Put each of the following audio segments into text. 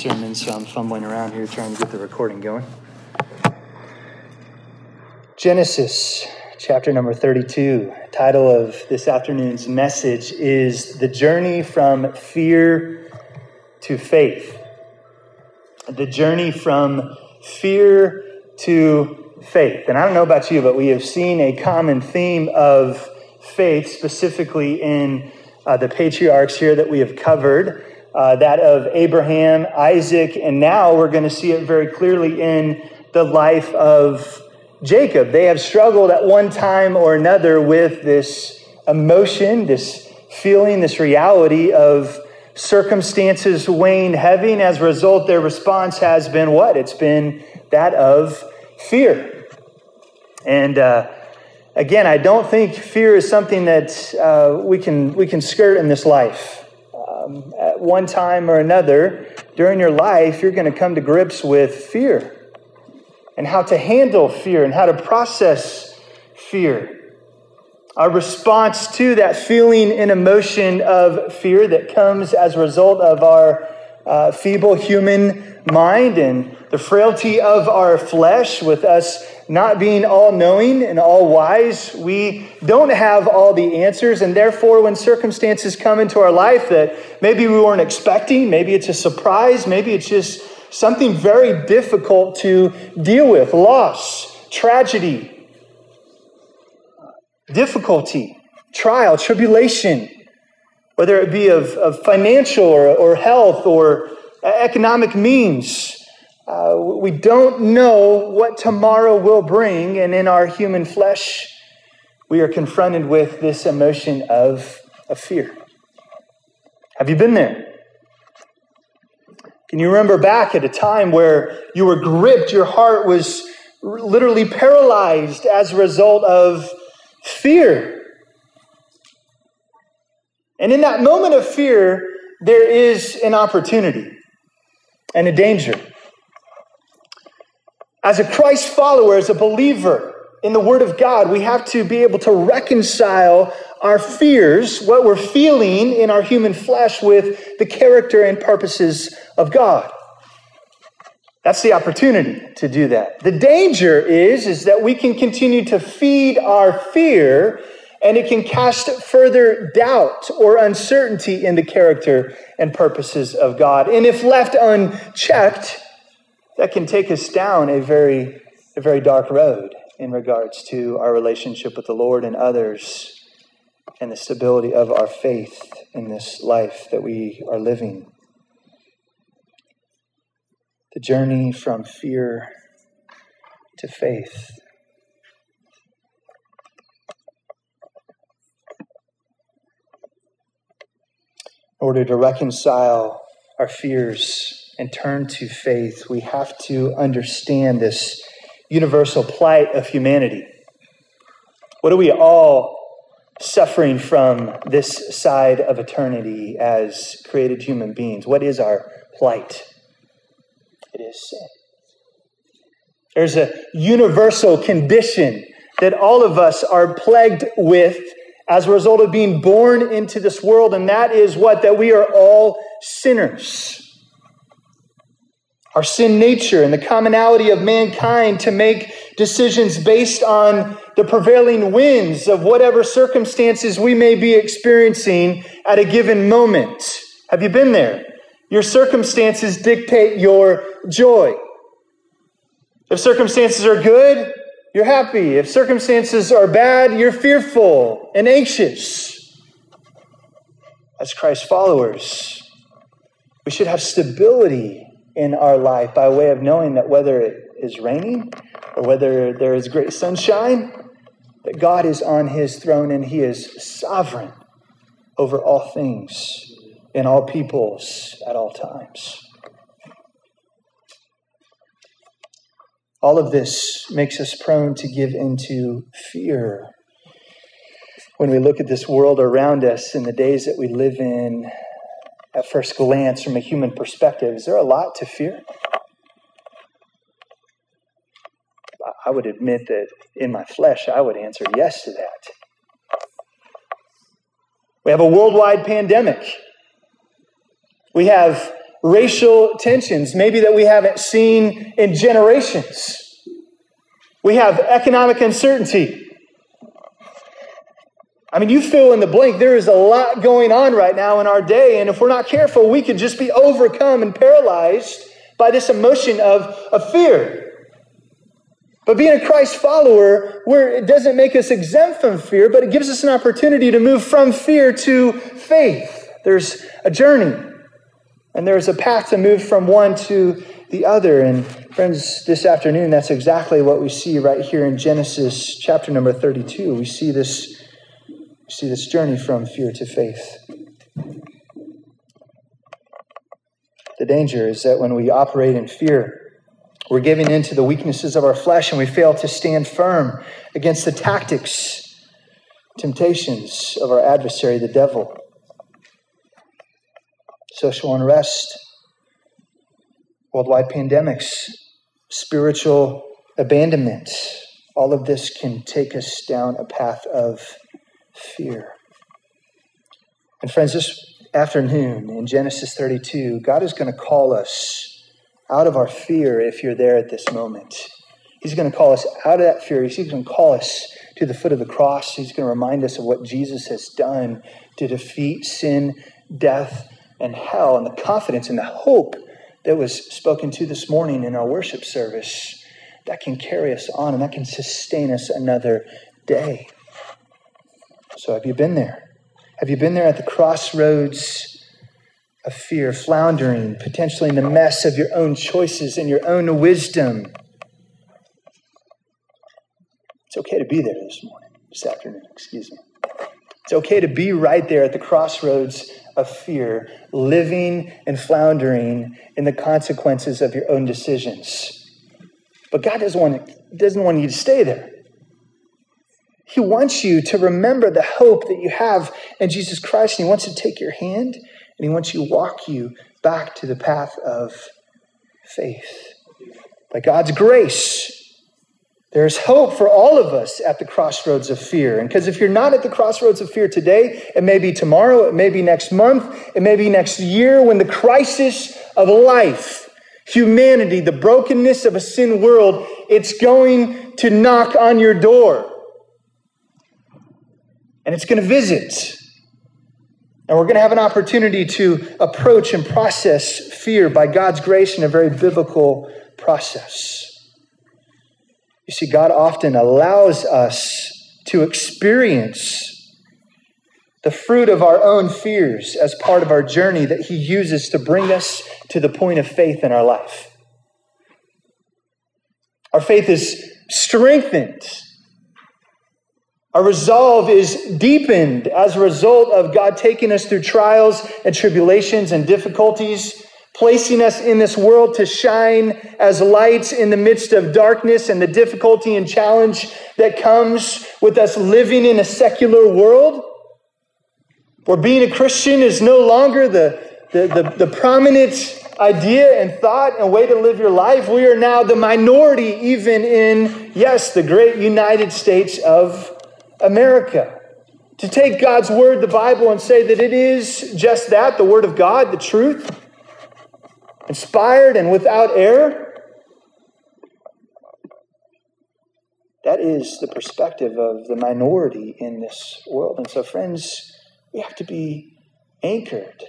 sermon, so I'm fumbling around here trying to get the recording going. Genesis chapter number 32. Title of this afternoon's message is The Journey from Fear to Faith. The journey from fear to faith. And I don't know about you, but we have seen a common theme of faith, specifically in uh, the patriarchs here that we have covered uh, that of Abraham, Isaac, and now we're going to see it very clearly in the life of Jacob. They have struggled at one time or another with this emotion, this feeling, this reality of circumstances weighing heavy, and as a result, their response has been what? It's been that of fear. And uh, again, I don't think fear is something that uh, we can we can skirt in this life um, at one time or another during your life, you're going to come to grips with fear and how to handle fear and how to process fear. Our response to that feeling and emotion of fear that comes as a result of our uh, feeble human mind and the frailty of our flesh, with us not being all knowing and all wise. We don't have all the answers, and therefore, when circumstances come into our life that maybe we weren't expecting, maybe it's a surprise, maybe it's just something very difficult to deal with loss, tragedy, difficulty, trial, tribulation, whether it be of, of financial or, or health or economic means. Uh, we don't know what tomorrow will bring, and in our human flesh, we are confronted with this emotion of, of fear. Have you been there? Can you remember back at a time where you were gripped, your heart was literally paralyzed as a result of fear? And in that moment of fear, there is an opportunity and a danger. As a Christ follower, as a believer in the Word of God, we have to be able to reconcile our fears, what we're feeling in our human flesh, with the character and purposes of God. That's the opportunity to do that. The danger is, is that we can continue to feed our fear and it can cast further doubt or uncertainty in the character and purposes of God. And if left unchecked, that can take us down a very, a very dark road in regards to our relationship with the Lord and others and the stability of our faith in this life that we are living. The journey from fear to faith. Order to reconcile our fears and turn to faith, we have to understand this universal plight of humanity. What are we all suffering from this side of eternity as created human beings? What is our plight? It is sin. There's a universal condition that all of us are plagued with as a result of being born into this world, and that is what? That we are all sinners our sin nature and the commonality of mankind to make decisions based on the prevailing winds of whatever circumstances we may be experiencing at a given moment. Have you been there? Your circumstances dictate your joy. If circumstances are good, you're happy. If circumstances are bad, you're fearful and anxious. As Christ followers, we should have stability in our life by way of knowing that whether it is raining or whether there is great sunshine, that God is on his throne and he is sovereign over all things in all peoples at all times. All of this makes us prone to give into fear. When we look at this world around us in the days that we live in, at first glance from a human perspective, is there a lot to fear? I would admit that in my flesh, I would answer yes to that. We have a worldwide pandemic. We have racial tensions, maybe that we haven't seen in generations. We have economic uncertainty. I mean, you fill in the blank. There is a lot going on right now in our day, and if we're not careful, we could just be overcome and paralyzed by this emotion of, of fear. But being a Christ follower, where it doesn't make us exempt from fear, but it gives us an opportunity to move from fear to faith. There's a journey, and there's a path to move from one to the other. And friends, this afternoon, that's exactly what we see right here in Genesis chapter number 32. We see this, we see this journey from fear to faith. The danger is that when we operate in fear, we're giving in to the weaknesses of our flesh and we fail to stand firm against the tactics, temptations of our adversary, the devil. Social unrest, worldwide pandemics, spiritual abandonment. All of this can take us down a path of fear. And, friends, this afternoon in Genesis 32, God is going to call us out of our fear if you're there at this moment. He's going to call us out of that fear. He's going to call us to the foot of the cross. He's going to remind us of what Jesus has done to defeat sin, death, and hell, and the confidence and the hope that was spoken to this morning in our worship service, that can carry us on and that can sustain us another day. So, have you been there? Have you been there at the crossroads of fear, floundering, potentially in the mess of your own choices and your own wisdom? It's okay to be there this morning, this afternoon, excuse me. It's okay to be right there at the crossroads of fear, living and floundering in the consequences of your own decisions. But God doesn't want, doesn't want you to stay there. He wants you to remember the hope that you have in Jesus Christ, and He wants to take your hand and He wants you to walk you back to the path of faith. By God's grace, there's hope for all of us at the crossroads of fear. And because if you're not at the crossroads of fear today, it may be tomorrow, it may be next month, it may be next year when the crisis of life, humanity, the brokenness of a sin world, it's going to knock on your door. And it's going to visit. And we're going to have an opportunity to approach and process fear by God's grace in a very biblical process. You see, God often allows us to experience the fruit of our own fears as part of our journey that He uses to bring us to the point of faith in our life. Our faith is strengthened. Our resolve is deepened as a result of God taking us through trials and tribulations and difficulties placing us in this world to shine as lights in the midst of darkness and the difficulty and challenge that comes with us living in a secular world, where being a Christian is no longer the, the, the, the prominent idea and thought and way to live your life. We are now the minority, even in, yes, the great United States of America. To take God's word, the Bible, and say that it is just that, the word of God, the truth, inspired and without error. That is the perspective of the minority in this world. And so, friends, we have to be anchored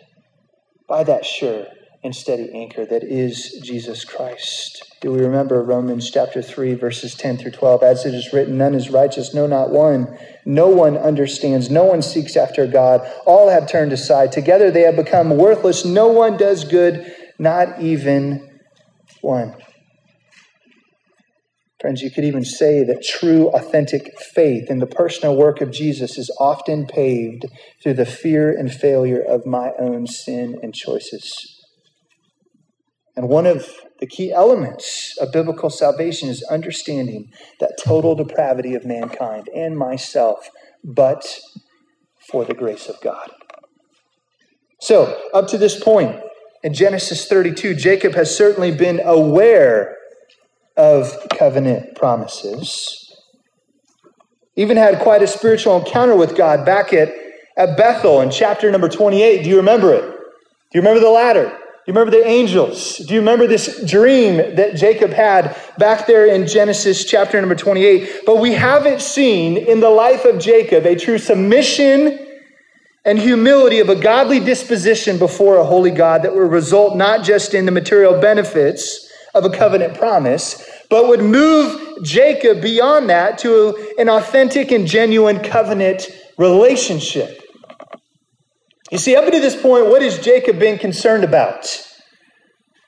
by that sure and steady anchor that is Jesus Christ. Do we remember Romans chapter 3, verses 10 through 12? As it is written, none is righteous, no, not one. No one understands, no one seeks after God. All have turned aside. Together they have become worthless. No one does good, not even one. Friends, you could even say that true, authentic faith in the personal work of Jesus is often paved through the fear and failure of my own sin and choices. And one of the key elements of biblical salvation is understanding that total depravity of mankind and myself, but for the grace of God. So, up to this point, in Genesis 32, Jacob has certainly been aware of covenant promises. Even had quite a spiritual encounter with God back at, at Bethel in chapter number 28. Do you remember it? Do you remember the ladder? Do you remember the angels? Do you remember this dream that Jacob had back there in Genesis chapter number 28? But we haven't seen in the life of Jacob a true submission and humility of a godly disposition before a holy God that would result not just in the material benefits of a covenant promise, but would move Jacob beyond that to an authentic and genuine covenant relationship. You see, up to this point, what has Jacob been concerned about?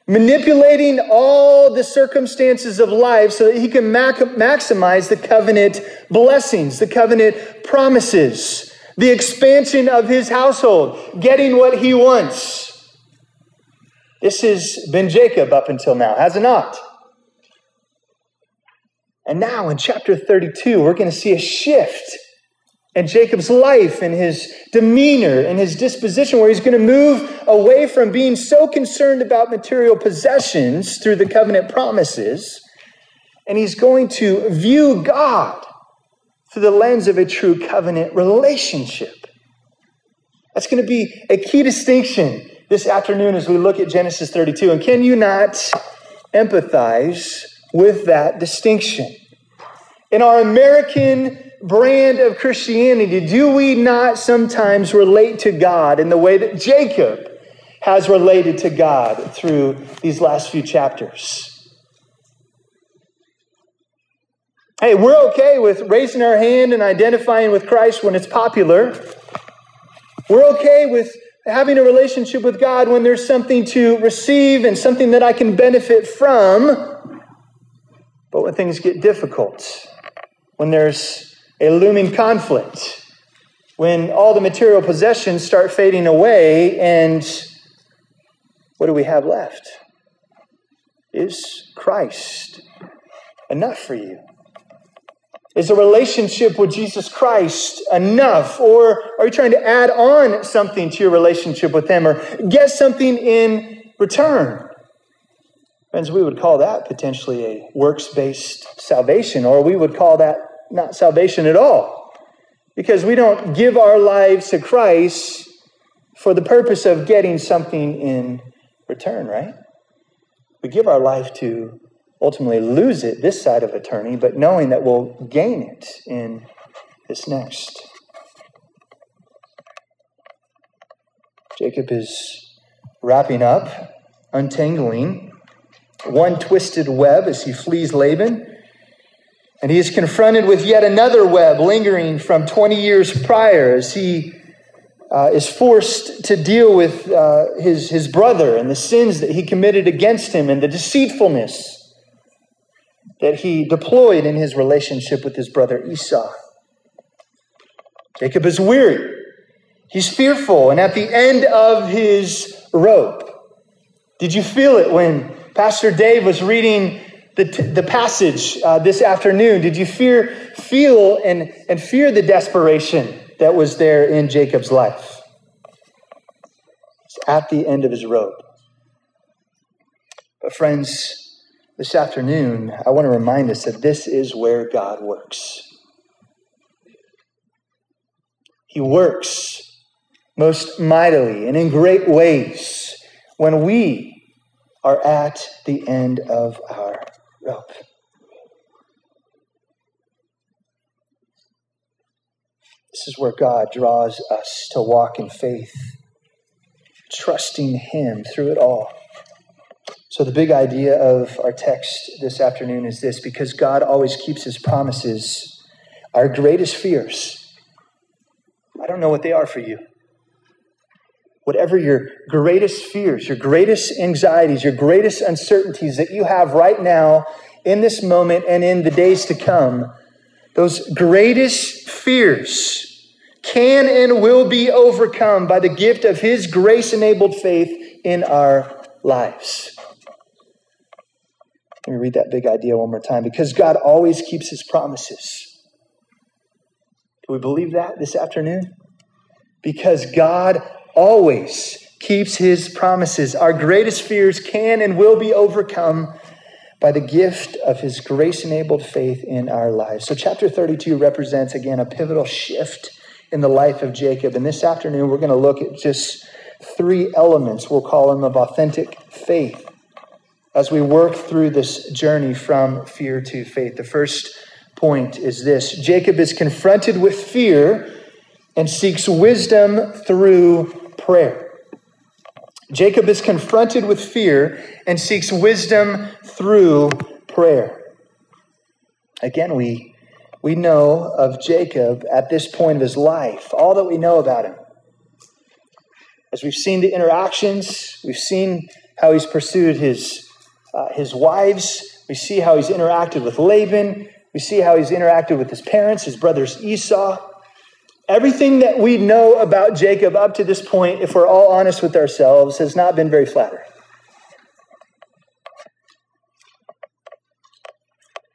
Manipulating all the circumstances of life so that he can mac- maximize the covenant blessings, the covenant promises, the expansion of his household, getting what he wants. This has been Jacob up until now, has it not? And now in chapter 32, we're going to see a shift in Jacob's life and his demeanor and his disposition, where he's going to move away from being so concerned about material possessions through the covenant promises, and he's going to view God through the lens of a true covenant relationship. That's going to be a key distinction this afternoon as we look at Genesis 32. And can you not empathize with that distinction? In our American brand of Christianity, do we not sometimes relate to God in the way that Jacob has related to God through these last few chapters? Hey, we're okay with raising our hand and identifying with Christ when it's popular. We're okay with having a relationship with God when there's something to receive and something that I can benefit from. But when things get difficult, when there's a looming conflict when all the material possessions start fading away and what do we have left? Is Christ enough for you? Is a relationship with Jesus Christ enough? Or are you trying to add on something to your relationship with Him or get something in return? Friends, we would call that potentially a works based salvation, or we would call that not salvation at all. Because we don't give our lives to Christ for the purpose of getting something in return, right? We give our life to ultimately lose it this side of eternity, but knowing that we'll gain it in this next. Jacob is wrapping up, untangling one twisted web as he flees Laban and he is confronted with yet another web lingering from 20 years prior as he uh, is forced to deal with uh, his, his brother and the sins that he committed against him and the deceitfulness that he deployed in his relationship with his brother Esau. Jacob is weary. He's fearful and at the end of his rope. Did you feel it when Pastor Dave was reading the, the passage uh, this afternoon, did you fear, feel and, and fear the desperation that was there in Jacob's life? It's at the end of his rope. But, friends, this afternoon, I want to remind us that this is where God works. He works most mightily and in great ways when we are at the end of our rope. This is where God draws us to walk in faith, trusting Him through it all. So, the big idea of our text this afternoon is this because God always keeps His promises, our greatest fears. I don't know what they are for you. Whatever your greatest fears, your greatest anxieties, your greatest uncertainties that you have right now in this moment and in the days to come, those greatest fears can and will be overcome by the gift of His grace enabled faith in our lives. Let me read that big idea one more time. Because God always keeps His promises. Do we believe that this afternoon? Because God always keeps his promises. Our greatest fears can and will be overcome by the gift of his grace enabled faith in our lives. So, chapter 32 represents, again, a pivotal shift in the life of Jacob. And this afternoon, we're going to look at just three elements, we'll call them, of authentic faith as we work through this journey from fear to faith. The first point is this Jacob is confronted with fear and seeks wisdom through prayer. Jacob is confronted with fear and seeks wisdom through prayer. Again, we, we know of Jacob at this point of his life, all that we know about him. As we've seen the interactions, we've seen how he's pursued his, uh, his wives, we see how he's interacted with Laban, we see how he's interacted with his parents, his brothers Esau. Everything that we know about Jacob up to this point, if we're all honest with ourselves, has not been very flattering.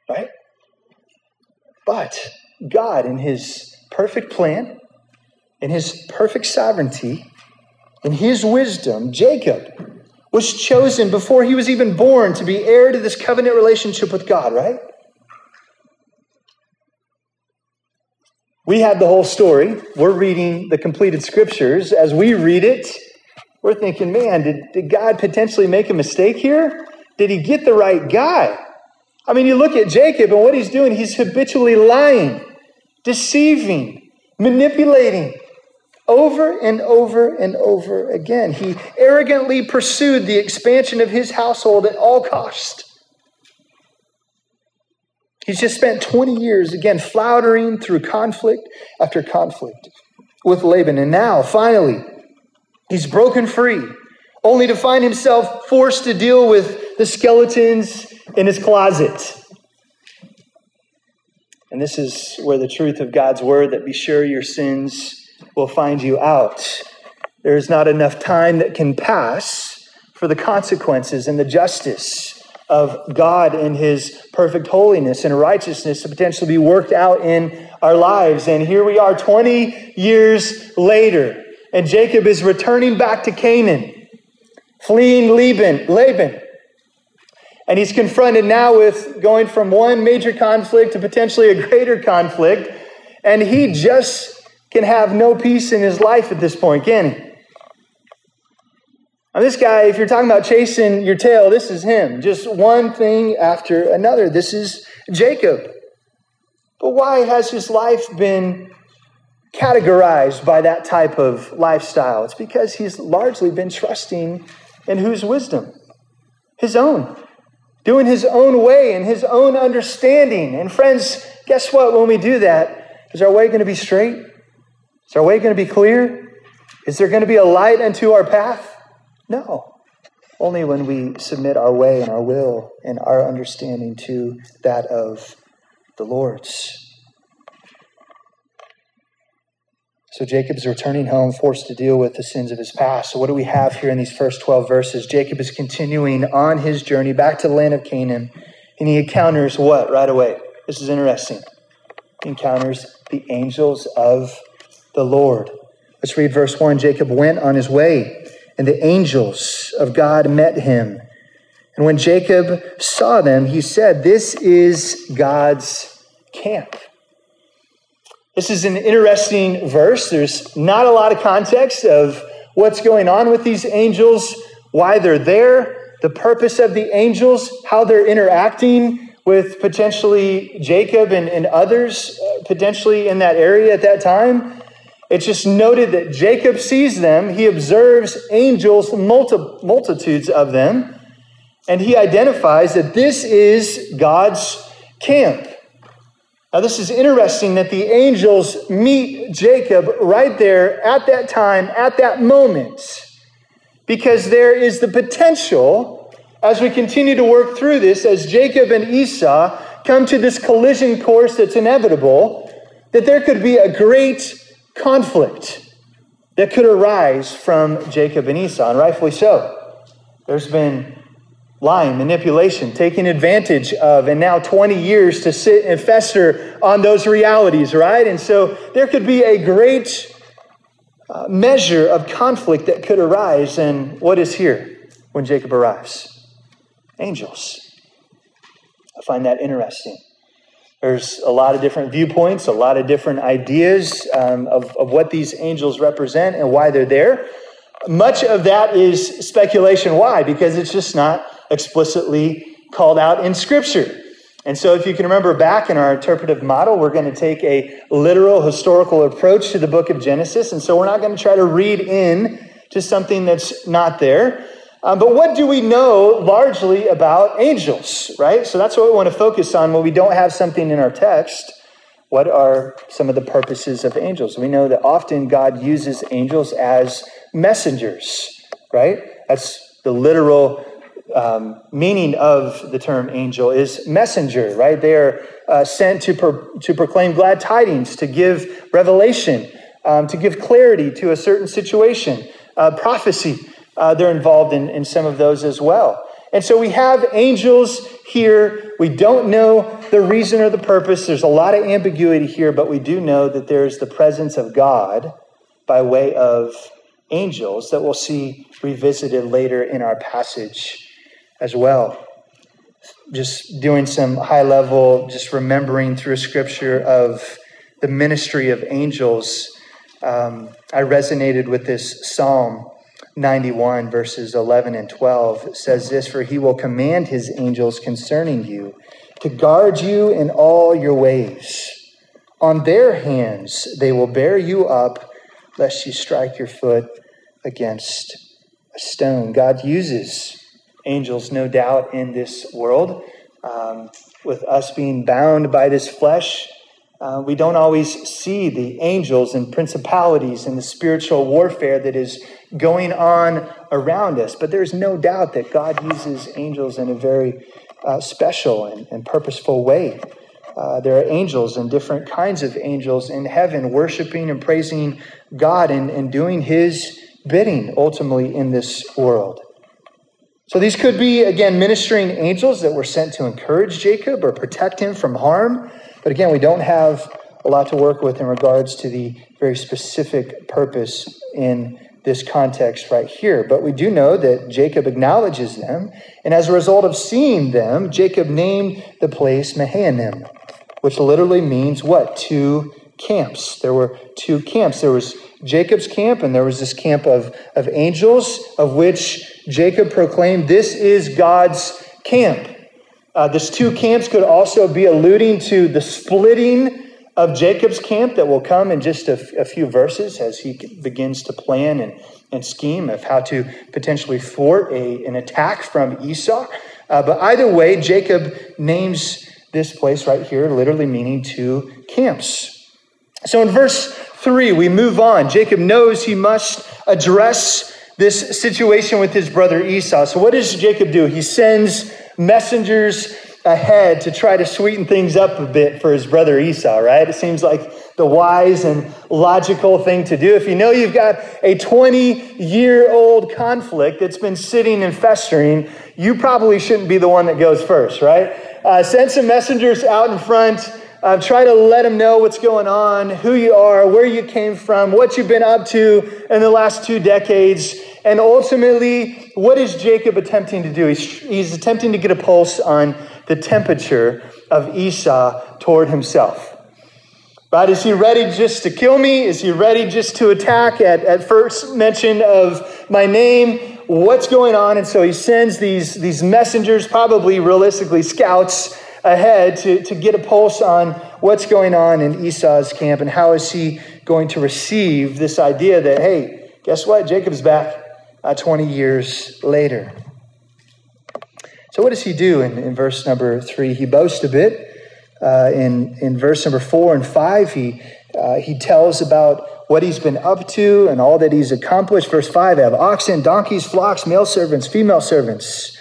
Right? But God, in his perfect plan, in his perfect sovereignty, in his wisdom, Jacob was chosen before he was even born to be heir to this covenant relationship with God, right? We have the whole story. We're reading the completed scriptures. As we read it, we're thinking, man, did, did God potentially make a mistake here? Did he get the right guy? I mean, you look at Jacob and what he's doing, he's habitually lying, deceiving, manipulating over and over and over again. He arrogantly pursued the expansion of his household at all cost. He's just spent 20 years, again, floundering through conflict after conflict with Laban. And now, finally, he's broken free, only to find himself forced to deal with the skeletons in his closet. And this is where the truth of God's word that be sure your sins will find you out. There is not enough time that can pass for the consequences and the justice of God in his perfect holiness and righteousness to potentially be worked out in our lives. And here we are 20 years later, and Jacob is returning back to Canaan, fleeing Laban. Laban. And he's confronted now with going from one major conflict to potentially a greater conflict. And he just can have no peace in his life at this point, can he? Now, this guy, if you're talking about chasing your tail, this is him. Just one thing after another. This is Jacob. But why has his life been categorized by that type of lifestyle? It's because he's largely been trusting in whose wisdom? His own doing his own way and his own understanding. And friends, guess what? When we do that, is our way going to be straight? Is our way going to be clear? Is there going to be a light unto our path? No. Only when we submit our way and our will and our understanding to that of the Lord's. So Jacob's returning home, forced to deal with the sins of his past. So, what do we have here in these first 12 verses? Jacob is continuing on his journey back to the land of Canaan, and he encounters what right away? This is interesting. He encounters the angels of the Lord. Let's read verse 1. Jacob went on his way, and the angels of God met him. And when Jacob saw them, he said, This is God's camp. This is an interesting verse. There's not a lot of context of what's going on with these angels, why they're there, the purpose of the angels, how they're interacting with potentially Jacob and, and others uh, potentially in that area at that time. It's just noted that Jacob sees them, he observes angels, multi- multitudes of them, and he identifies that this is God's camp. Now, this is interesting that the angels meet Jacob right there at that time, at that moment, because there is the potential, as we continue to work through this, as Jacob and Esau come to this collision course that's inevitable, that there could be a great conflict that could arise from Jacob and Esau, and rightfully so. There's been lying, manipulation, taking advantage of, and now 20 years to sit and fester on those realities, right? And so there could be a great uh, measure of conflict that could arise. And what is here when Jacob arrives? Angels. I find that interesting. There's a lot of different viewpoints, a lot of different ideas um, of, of what these angels represent and why they're there. much of that is speculation. Why? Because it's just not explicitly called out in Scripture. And so, if you can remember back in our interpretive model, we're going to take a literal historical approach to the book of Genesis. And so, we're not going to try to read in to something that's not there. Um, but what do we know largely about angels, right? So that's what we want to focus on when we don't have something in our text. What are some of the purposes of angels? We know that often God uses angels as messengers, right? That's the literal um, meaning of the term angel is messenger, right? They are uh, sent to, pro- to proclaim glad tidings, to give revelation, um, to give clarity to a certain situation, uh, prophecy. Uh, they're involved in, in some of those as well. And so we have angels here. We don't know the reason or the purpose. There's a lot of ambiguity here, but we do know that there's the presence of God by way of angels that we'll see revisited later in our passage as well. Just doing some high level, just remembering through scripture of the ministry of angels. Um, I resonated with this Psalm 91, verses 11 and 12. Says this For he will command his angels concerning you to guard you in all your ways. On their hands they will bear you up, lest you strike your foot against a stone. God uses angels, no doubt, in this world. Um, with us being bound by this flesh, uh, we don't always see the angels and principalities and the spiritual warfare that is going on around us. But there's no doubt that God uses angels in a very uh, special and, and, purposeful way. Uh, there are angels and different kinds of angels in heaven worshiping and praising God and, and doing His bidding ultimately in this world. So these could be, again, ministering angels that were sent to encourage Jacob or protect him from harm. But again, we don't have a lot to work with in regards to the very specific purpose in this context right here. But we do know that Jacob acknowledges them. And as a result of seeing them, Jacob named the place Mahanaim, which literally means what? Two camps. There were two camps. There was Jacob's camp, and there was this camp of, of angels, of which Jacob proclaimed, This is God's camp. Uh, this two camps could also be alluding to the splitting of Jacob's camp that will come in just a, few verses as he begins to plan and, and scheme of how to potentially thwart a, an attack from Esau. Uh, but either way, Jacob names this place right here, literally meaning two camps. So in verse 3, we move on. Jacob knows he must address this situation with his brother Esau. So, what does Jacob do? He sends messengers ahead to try to sweeten things up a bit for his brother Esau, right? It seems like the wise and logical thing to do. If you know you've got a 20 year old conflict that's been sitting and festering, you probably shouldn't be the one that goes first, right? Uh, send some messengers out in front uh, try to let them know what's going on, who you are, where you came from, what you've been up to in the last two decades. And ultimately, what is Jacob attempting to do? He's, he's attempting to get a pulse on the temperature of Esau toward himself. Right? Is he ready just to kill me? Is he ready just to attack at, at first mention of my name? What's going on? And so he sends these, these messengers, probably realistically scouts, ahead to, to get a pulse on what's going on in Esau's camp and how is he going to receive this idea that, hey, guess what? Jacob's back uh, 20 years later. So, what does he do in, in verse number three? He boasts a bit. Uh, in, in verse number four and five, he, uh, he tells about what he's been up to and all that he's accomplished. Verse five, I have oxen, donkeys, flocks, male servants, female servants.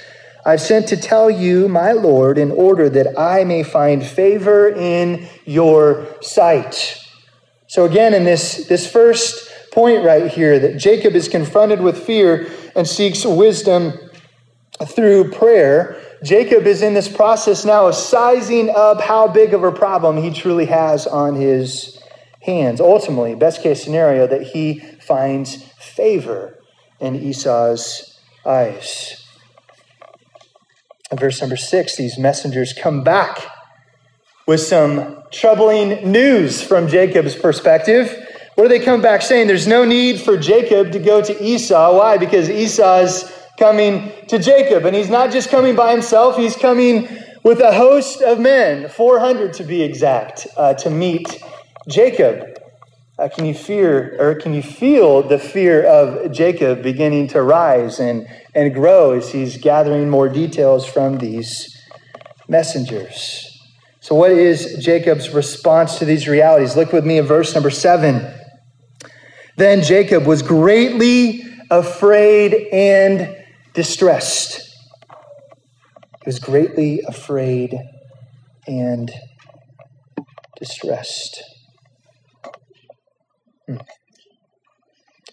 I've sent to tell you, my Lord, in order that I may find favor in your sight. So, again, in this, this first point right here, that Jacob is confronted with fear and seeks wisdom through prayer, Jacob is in this process now of sizing up how big of a problem he truly has on his hands. Ultimately, best case scenario, that he finds favor in Esau's eyes verse number six, these messengers come back with some troubling news from Jacob's perspective. What do they come back saying? There's no need for Jacob to go to Esau. Why? Because Esau is coming to Jacob. And he's not just coming by himself, he's coming with a host of men, 400 to be exact, uh, to meet Jacob. Uh, can you fear or can you feel the fear of Jacob beginning to rise and, and grow as he's gathering more details from these messengers? So, what is Jacob's response to these realities? Look with me in verse number seven. Then Jacob was greatly afraid and distressed. He was greatly afraid and distressed. Hmm.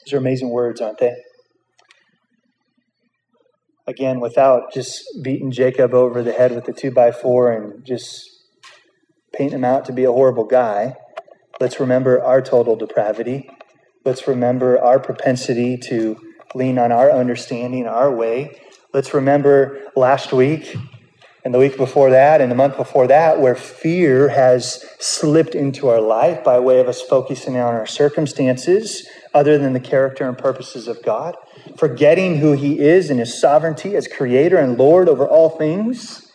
These are amazing words, aren't they? Again, without just beating Jacob over the head with the two by four and just painting him out to be a horrible guy, let's remember our total depravity Let's remember our propensity to lean on our understanding, our way. Let's remember last week and the week before that and the month before that where fear has slipped into our life by way of us focusing on our circumstances other than the character and purposes of God, forgetting who He is and His sovereignty as Creator and Lord over all things.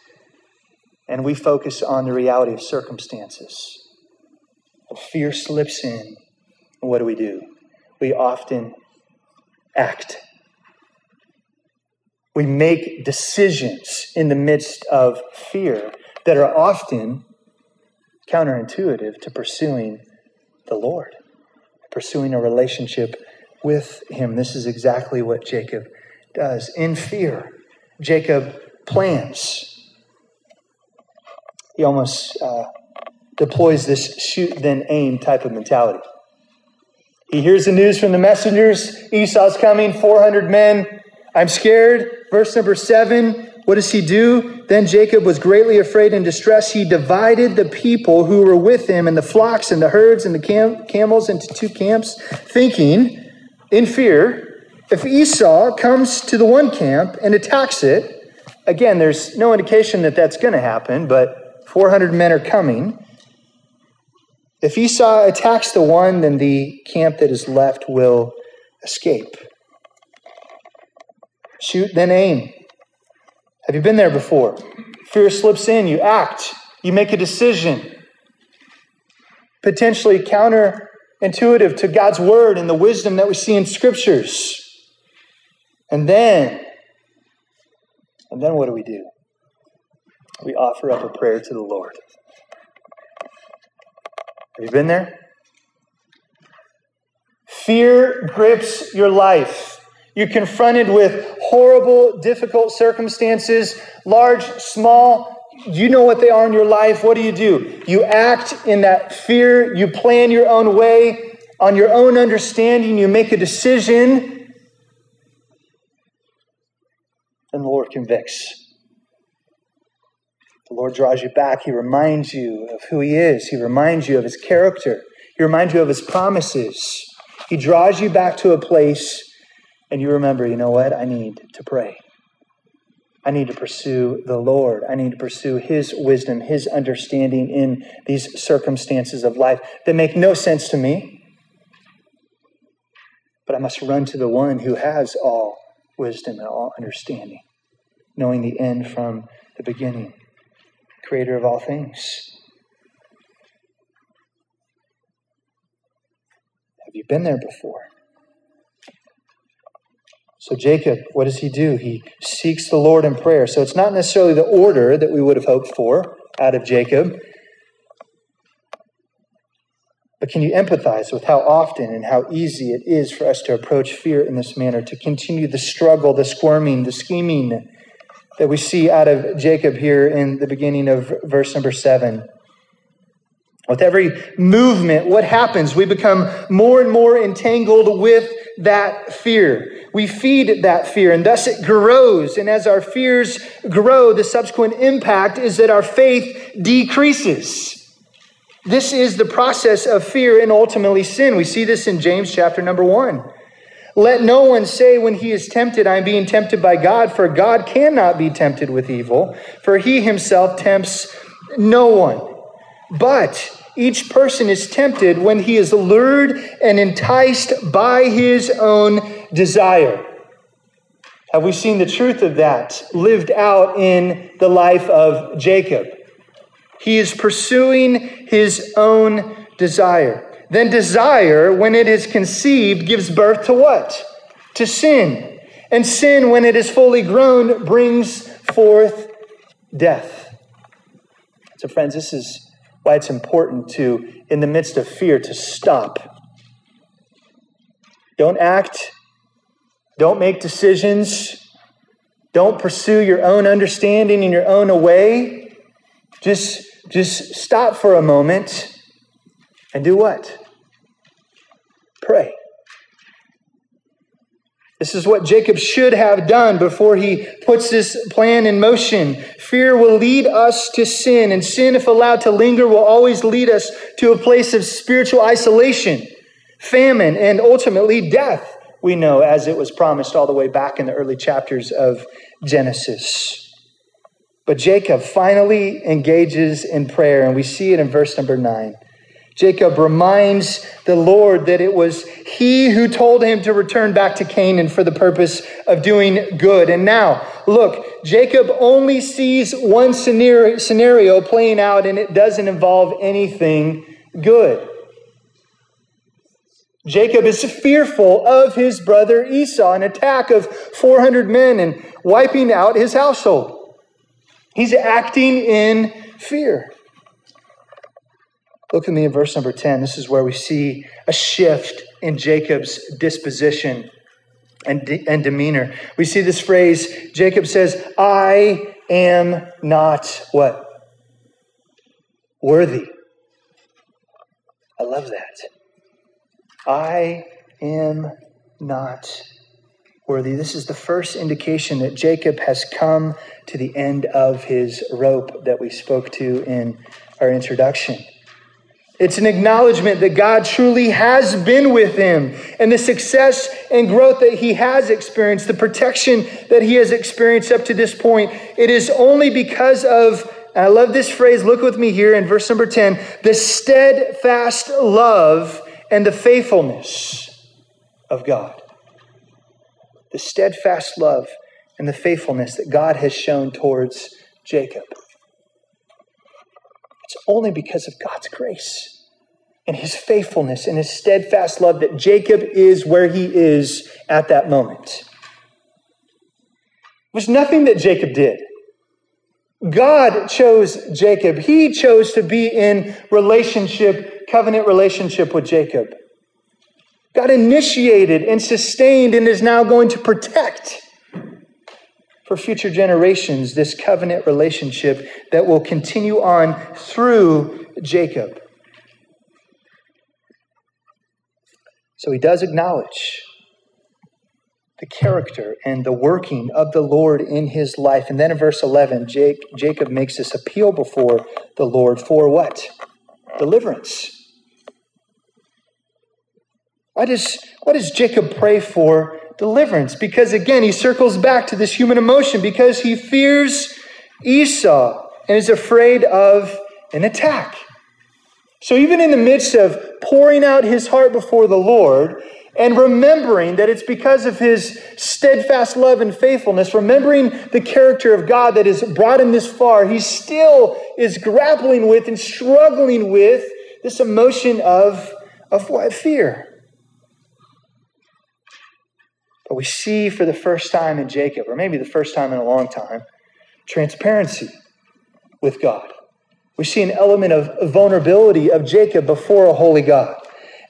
And we focus on the reality of circumstances. Fear slips in. And what do we do? we often act. We make decisions in the midst of fear that are often counterintuitive to pursuing the Lord, pursuing a relationship with Him. This is exactly what Jacob does. In fear, Jacob plans. He almost uh, deploys this shoot, then aim type of mentality. He hears the news from the messengers Esau's coming, 400 men. I'm scared. Verse number seven. What does he do? Then Jacob was greatly afraid and distressed. He divided the people who were with him and the flocks and the herds and the cam- camels into two camps, thinking in fear if Esau comes to the one camp and attacks it, again, there's no indication that that's going to happen, but 400 men are coming. If Esau attacks the one, then the camp that is left will escape. Shoot, then aim. Have you been there before? Fear slips in, you act, you make a decision. Potentially counterintuitive to God's word and the wisdom that we see in scriptures. And then, and then what do we do? We offer up a prayer to the Lord. Have you been there? Fear grips your life. You're confronted with horrible, difficult circumstances, large, small. You know what they are in your life. What do you do? You act in that fear. You plan your own way on your own understanding. You make a decision. And the Lord convicts. The Lord draws you back. He reminds you of who He is. He reminds you of His character. He reminds you of His promises. He draws you back to a place, and you remember, you know what? I need to pray. I need to pursue the Lord. I need to pursue His wisdom, His understanding in these circumstances of life that make no sense to me. But I must run to the one who has all wisdom and all understanding, knowing the end from the beginning creator of all things. Have you been there before? So, Jacob, what does he do? He seeks the Lord in prayer. So, it's not necessarily the order that we would have hoped for out of Jacob. But can you empathize with how often and how easy it is for us to approach fear in this manner, to continue the struggle, the squirming, the scheming, that we see out of Jacob here in the beginning of verse number seven. With every movement, what happens? We become more and more entangled with that fear. We feed that fear, and thus it grows. And as our fears grow, the subsequent impact is that our faith decreases. This is the process of fear and ultimately sin. We see this in James chapter number one. Let no one say when he is tempted, I am being tempted by God, for God cannot be tempted with evil, for he himself tempts no one. But each person is tempted when he is lured and enticed by his own desire. Have we seen the truth of that lived out in the life of Jacob? He is pursuing his own desire. Then desire, when it is conceived, gives birth to what? To sin. And sin, when it is fully grown, brings forth death. So, friends, this is why it's important to, in the midst of fear, to stop. Don't act don't make decisions. Don't pursue your own understanding in your own way. Just, just stop for a moment and do what? Pray. This is what Jacob should have done before he puts this plan in motion. Fear will lead us to sin, and sin, if allowed to linger, will always lead us to a place of spiritual isolation, famine, and ultimately death we know as it was promised all the way back in the early chapters of Genesis. But Jacob finally engages in prayer, and we see it in verse number nine. Jacob reminds the Lord that it was he who told him to return back to Canaan for the purpose of doing good. And now, look, Jacob only sees one scenario playing out, and it doesn't involve anything good. Jacob is fearful of his brother Esau, an attack of 400 men and wiping out his household. He's acting in fear. Look at me in verse number 10. This is where we see a shift in Jacob's disposition and, de- and demeanor. We see this phrase Jacob says, I am not what? Worthy. I love that. I am not worthy. This is the first indication that Jacob has come to the end of his rope that we spoke to in our introduction. It's an acknowledgement that God truly has been with him and the success and growth that he has experienced, the protection that he has experienced up to this point. It is only because of, I love this phrase, look with me here in verse number 10, the steadfast love and the faithfulness of God. The steadfast love and the faithfulness that God has shown towards Jacob. It's only because of God's grace and his faithfulness and his steadfast love that Jacob is where he is at that moment. It was nothing that Jacob did. God chose Jacob. He chose to be in relationship covenant relationship with Jacob. God initiated and sustained and is now going to protect for future generations this covenant relationship that will continue on through Jacob. So he does acknowledge the character and the working of the Lord in his life. And then in verse 11, Jake, Jacob makes this appeal before the Lord for what? Deliverance. Why does, why does Jacob pray for deliverance? Because again, he circles back to this human emotion because he fears Esau and is afraid of an attack. So, even in the midst of pouring out his heart before the Lord and remembering that it's because of his steadfast love and faithfulness, remembering the character of God that has brought him this far, he still is grappling with and struggling with this emotion of, of what? Fear. But we see for the first time in Jacob, or maybe the first time in a long time, transparency with God. We see an element of vulnerability of Jacob before a holy God.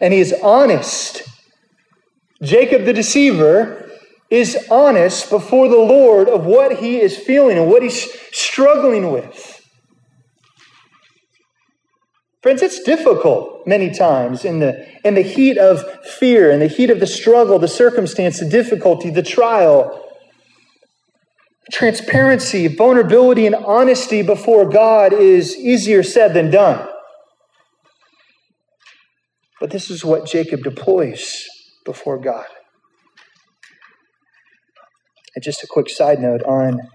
And he is honest. Jacob the deceiver is honest before the Lord of what he is feeling and what he's struggling with. Friends, it's difficult many times in the, in the heat of fear, in the heat of the struggle, the circumstance, the difficulty, the trial. Transparency, vulnerability, and honesty before God is easier said than done. But this is what Jacob deploys before God. And just a quick side note on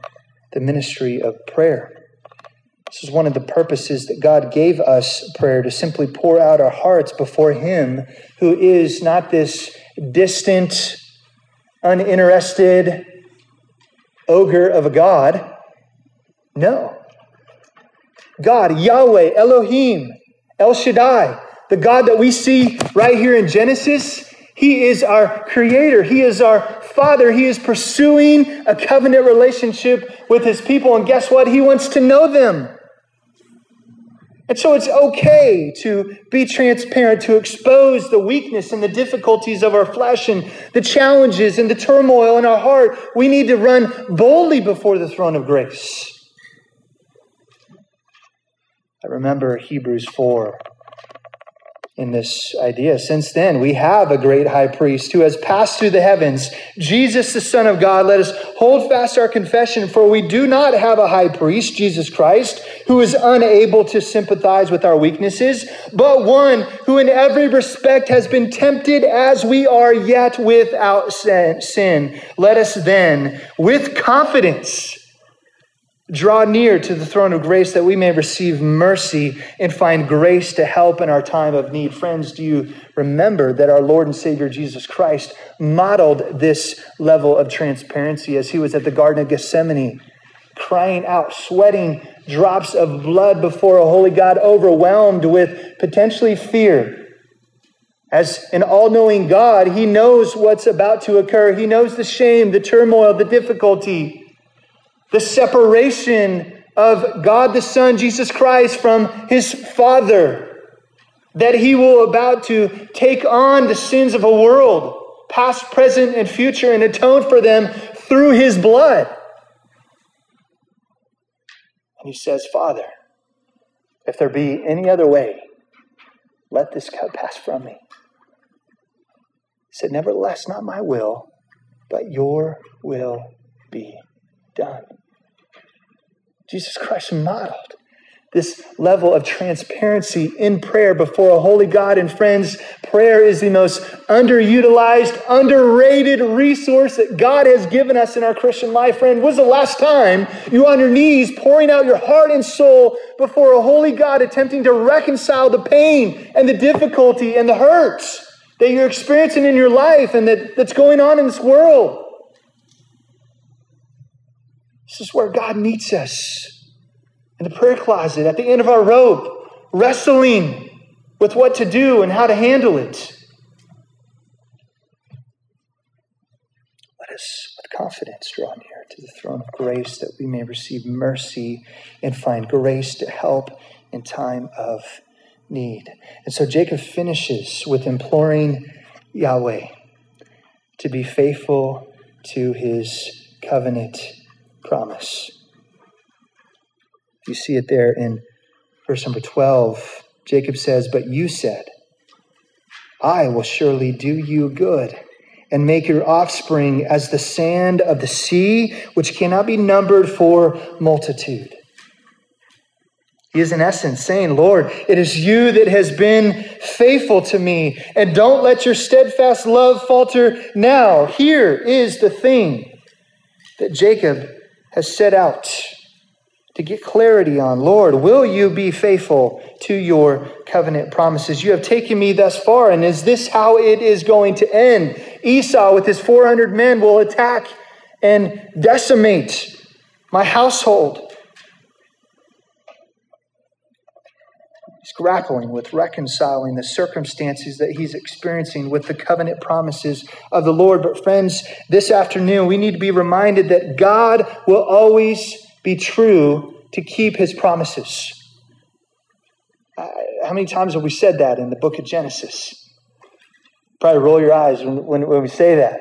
the ministry of prayer. This is one of the purposes that God gave us prayer to simply pour out our hearts before Him who is not this distant, uninterested ogre of a God. No. God, Yahweh, Elohim, El Shaddai, the God that we see right here in Genesis, He is our creator. He is our father. He is pursuing a covenant relationship with His people. And guess what? He wants to know them. And so it's okay to be transparent, to expose the weakness and the difficulties of our flesh and the challenges and the turmoil in our heart. We need to run boldly before the throne of grace. I remember Hebrews 4 in this idea. Since then, we have a great high priest who has passed through the heavens, Jesus, the Son of God. Let us hold fast our confession, for we do not have a high priest, Jesus Christ, who is unable to sympathize with our weaknesses, but one who in every respect has been tempted as we are, yet without sin. Let us then, with confidence, Draw near to the throne of grace that we may receive mercy and find grace to help in our time of need. Friends, do you remember that our Lord and Savior Jesus Christ modeled this level of transparency as he was at the Garden of Gethsemane, crying out, sweating drops of blood before a holy God, overwhelmed with potentially fear? As an all knowing God, he knows what's about to occur, he knows the shame, the turmoil, the difficulty the separation of God the Son, Jesus Christ, from his Father, that he will about to take on the sins of a world, past, present, and future, and atone for them through his blood. And he says, Father, if there be any other way, let this cup pass from me. He said, Nevertheless, not my will, but your will be done. Jesus Christ modeled this level of transparency in prayer before a holy God. And friends, prayer is the most underutilized, underrated resource that God has given us in our Christian life. Friend, was the last time you were on your knees pouring out your heart and soul before a holy God, attempting to reconcile the pain and the difficulty and the hurts that you're experiencing in your life and that, that's going on in this world? This is where God meets us in the prayer closet, at the end of our rope, wrestling with what to do and how to handle it. Let us, with confidence, draw near to the throne of grace that we may receive mercy and find grace to help in time of need. And so Jacob finishes with imploring Yahweh to be faithful to his covenant promise. You see it there in verse number 12. Jacob says, But you said, I will surely do you good and make your offspring as the sand of the sea, which cannot be numbered for multitude. He is, in essence, saying, Lord, it is you that has been faithful to me, and don't let your steadfast love falter now. Here is the thing that Jacob has set out to get clarity on. Lord, will you be faithful to your covenant promises? You have taken me thus far, and is this how it is going to end? Esau, with his 400 men, will attack and decimate my household. He's grappling with reconciling the circumstances that he's experiencing with the covenant promises of the Lord. But, friends, this afternoon we need to be reminded that God will always be true to keep his promises. Uh, how many times have we said that in the book of Genesis? Probably roll your eyes when, when, when we say that.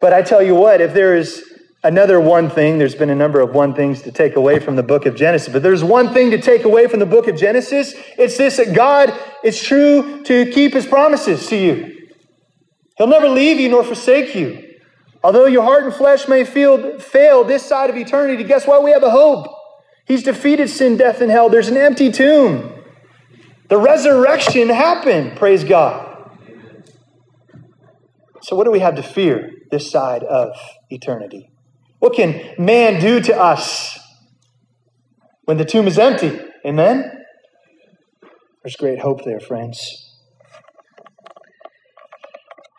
But I tell you what, if there is another one thing, there's been a number of one things to take away from the book of Genesis, but there's one thing to take away from the book of Genesis. It's this that God is true to keep his promises to you. He'll never leave you nor forsake you. Although your heart and flesh may feel, fail this side of eternity, guess what? We have a hope. He's defeated sin, death, and hell. There's an empty tomb. The resurrection happened, praise God. So, what do we have to fear this side of eternity? What can man do to us when the tomb is empty. Amen? There's great hope there, friends.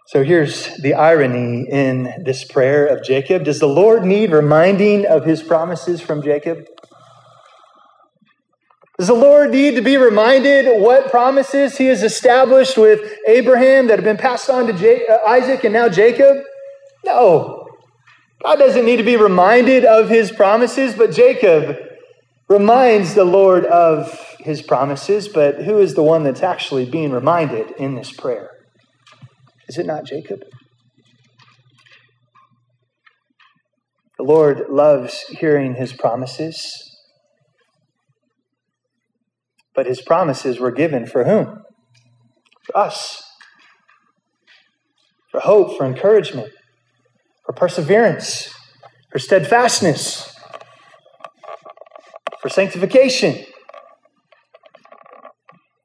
So here's the irony in this prayer of Jacob. Does the Lord need reminding of his promises from Jacob? Does the Lord need to be reminded what promises he has established with Abraham that have been passed on to uh, Isaac and now Jacob? No. God doesn't need to be reminded of his promises, but Jacob reminds the Lord of his promises. But who is the one that's actually being reminded in this prayer? Is it not Jacob? The Lord loves hearing his promises, but his promises were given for whom? For us. For hope, for encouragement, for perseverance, for steadfastness, for sanctification,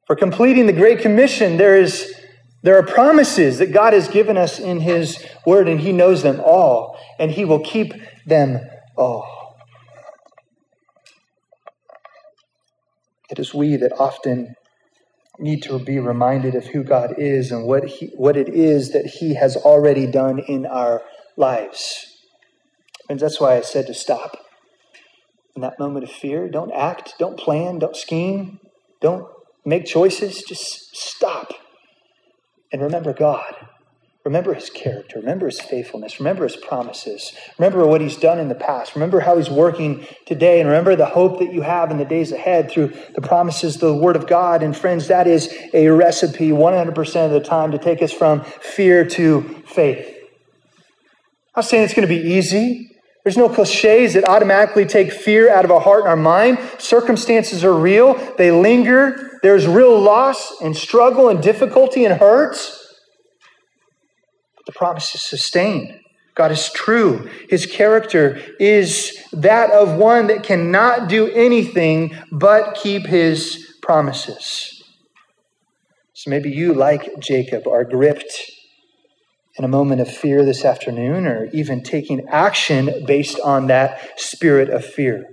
for completing the Great Commission. There is there are promises that God has given us in His Word, and He knows them all, and He will keep them all. It is we that often need to be reminded of who God is and what, he, what it is that He has already done in our lives. And that's why I said to stop in that moment of fear. Don't act, don't plan, don't scheme, don't make choices. Just stop and remember God. Remember his character. Remember his faithfulness. Remember his promises. Remember what he's done in the past. Remember how he's working today. And remember the hope that you have in the days ahead through the promises, the word of God. And friends, that is a recipe 100% of the time to take us from fear to faith. I'm saying it's going to be easy. There's no cliches that automatically take fear out of our heart and our mind. Circumstances are real, they linger. There's real loss and struggle and difficulty and hurts. But the promise is sustained. God is true. His character is that of one that cannot do anything but keep his promises. So maybe you, like Jacob, are gripped in a moment of fear this afternoon or even taking action based on that spirit of fear.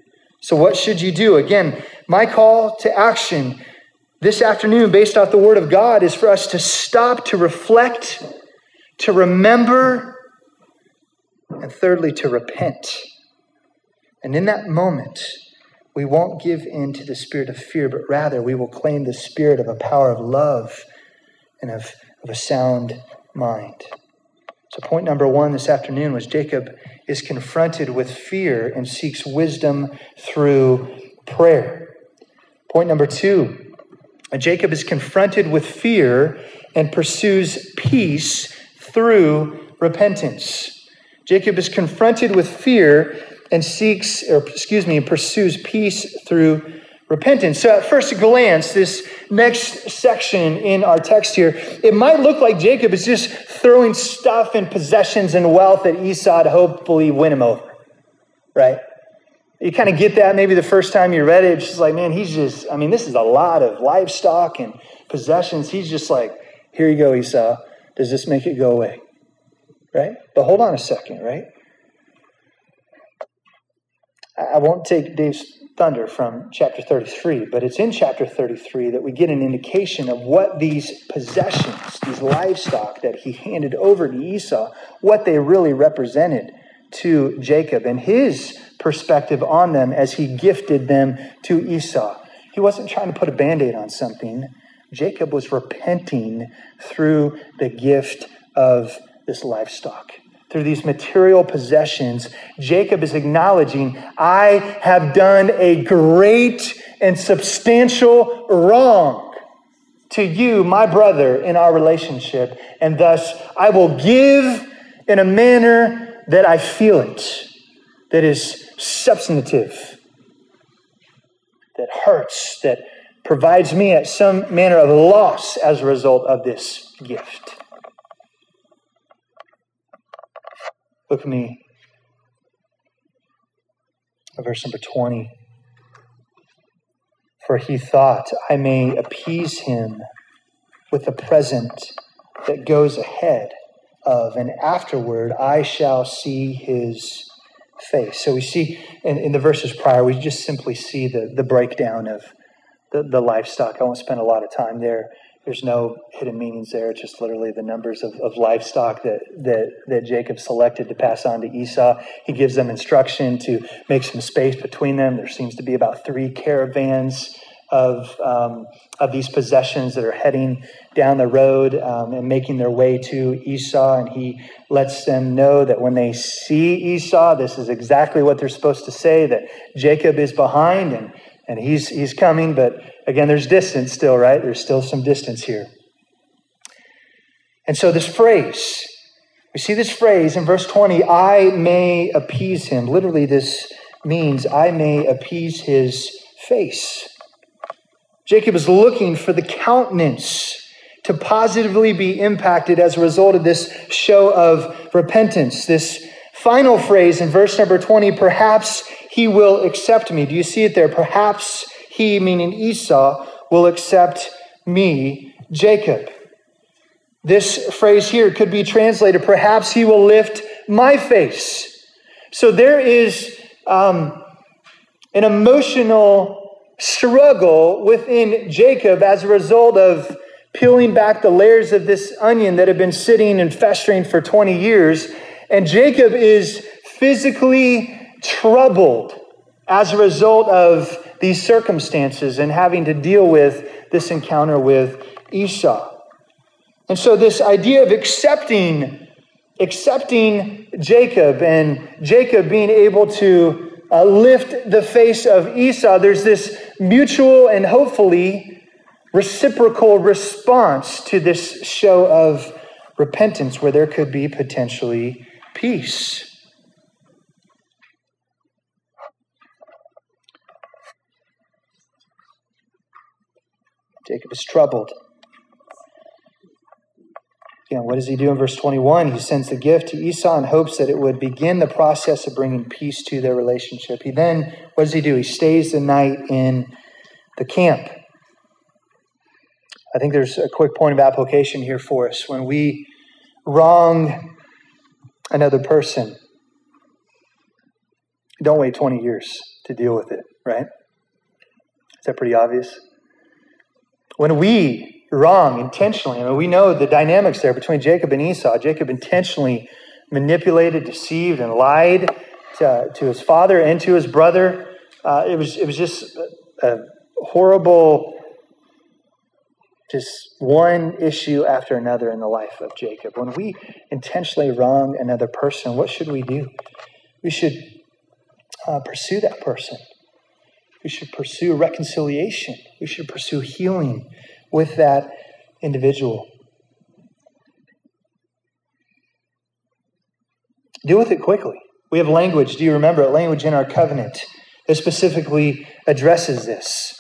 So, what should you do? Again, my call to action this afternoon, based off the Word of God, is for us to stop, to reflect, to remember, and thirdly, to repent. And in that moment, we won't give in to the spirit of fear, but rather we will claim the spirit of a power of love and of, of a sound mind. So, point number one this afternoon was Jacob is confronted with fear and seeks wisdom through prayer. Point number two Jacob is confronted with fear and pursues peace through repentance. Jacob is confronted with fear and seeks, or excuse me, pursues peace through repentance. So, at first glance, this next section in our text here, it might look like Jacob is just throwing stuff and possessions and wealth at Esau to hopefully win him over, right? You kind of get that maybe the first time you read it. It's just like, man, he's just, I mean, this is a lot of livestock and possessions. He's just like, here you go, Esau. Does this make it go away? Right? But hold on a second, right? I won't take Dave's thunder from chapter 33, but it's in chapter 33 that we get an indication of what these possessions, these livestock that he handed over to Esau, what they really represented to Jacob and his perspective on them as he gifted them to Esau. He wasn't trying to put a band aid on something. Jacob was repenting through the gift of this livestock through these material possessions, Jacob is acknowledging, I have done a great and substantial wrong to you, my brother, in our relationship, and thus I will give in a manner that I feel it, that is substantive, that hurts, that provides me at some manner of loss as a result of this gift. Look at me. Verse number 20. For he thought, I may appease him with a present that goes ahead of, and afterward I shall see his face. So we see in, in the verses prior, we just simply see the, the breakdown of the, the livestock. I won't spend a lot of time there. There's no hidden meanings there. It's just literally the numbers of, of livestock that, that, that Jacob selected to pass on to Esau. He gives them instruction to make some space between them. There seems to be about three caravans of, um, of these possessions that are heading down the road um, and making their way to Esau. And he lets them know that when they see Esau, this is exactly what they're supposed to say that Jacob is behind and, and he's, he's coming. But again, there's distance still, right? There's still some distance here. And so, this phrase, we see this phrase in verse 20, I may appease him. Literally, this means I may appease his face. Jacob is looking for the countenance to positively be impacted as a result of this show of repentance. This final phrase in verse number 20 perhaps he will accept me. Do you see it there? Perhaps he, meaning Esau, will accept me, Jacob. This phrase here could be translated perhaps he will lift my face. So there is um, an emotional struggle within Jacob as a result of peeling back the layers of this onion that have been sitting and festering for 20 years. And Jacob is physically troubled as a result of these circumstances and having to deal with this encounter with Esau. And so this idea of accepting accepting Jacob and Jacob being able to uh, lift the face of Esau, there's this mutual and hopefully reciprocal response to this show of repentance where there could be potentially peace. Jacob is troubled. Again, what does he do in verse 21? He sends the gift to Esau in hopes that it would begin the process of bringing peace to their relationship. He then, what does he do? He stays the night in the camp. I think there's a quick point of application here for us. When we wrong another person, don't wait 20 years to deal with it, right? Is that pretty obvious? When we wrong intentionally, I mean, we know the dynamics there between Jacob and Esau. Jacob intentionally manipulated, deceived, and lied to, to his father and to his brother. Uh, it was it was just a, horrible, just one issue after another in the life of Jacob. When we intentionally wrong another person, what should we do? We should uh, pursue that person. We should pursue reconciliation. We should pursue healing with that individual. Deal with it quickly. We have language, do you remember? Language in our covenant that specifically addresses this.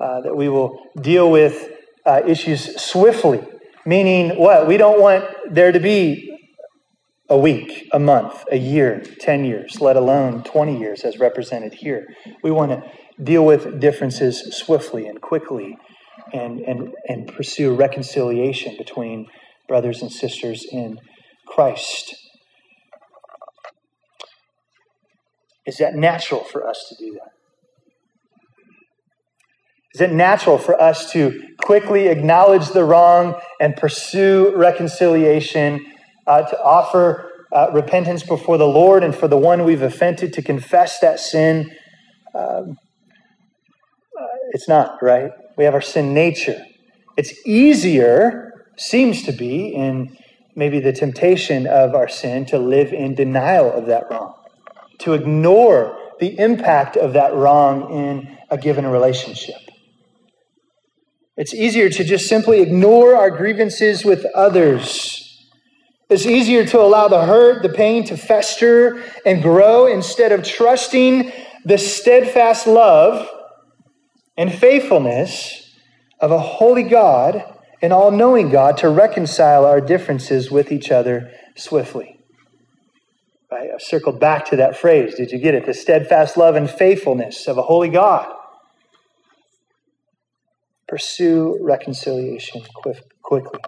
Uh, that we will deal with uh, issues swiftly, meaning what? We don't want there to be a week, a month, a year, 10 years, let alone 20 years as represented here. We want to deal with differences swiftly and quickly and, and, and pursue reconciliation between brothers and sisters in Christ. Is that natural for us to do that? Is it natural for us to quickly acknowledge the wrong and pursue reconciliation, uh, to offer uh, repentance before the Lord and for the one we've offended, to confess that sin? Um, it's not, right? We have our sin nature. It's easier, seems to be, in maybe the temptation of our sin to live in denial of that wrong, to ignore the impact of that wrong in a given relationship. It's easier to just simply ignore our grievances with others. It's easier to allow the hurt, the pain to fester and grow instead of trusting the steadfast love and faithfulness of a holy God and all knowing God to reconcile our differences with each other swiftly. I circled back to that phrase. Did you get it? The steadfast love and faithfulness of a holy God. Pursue reconciliation quickly.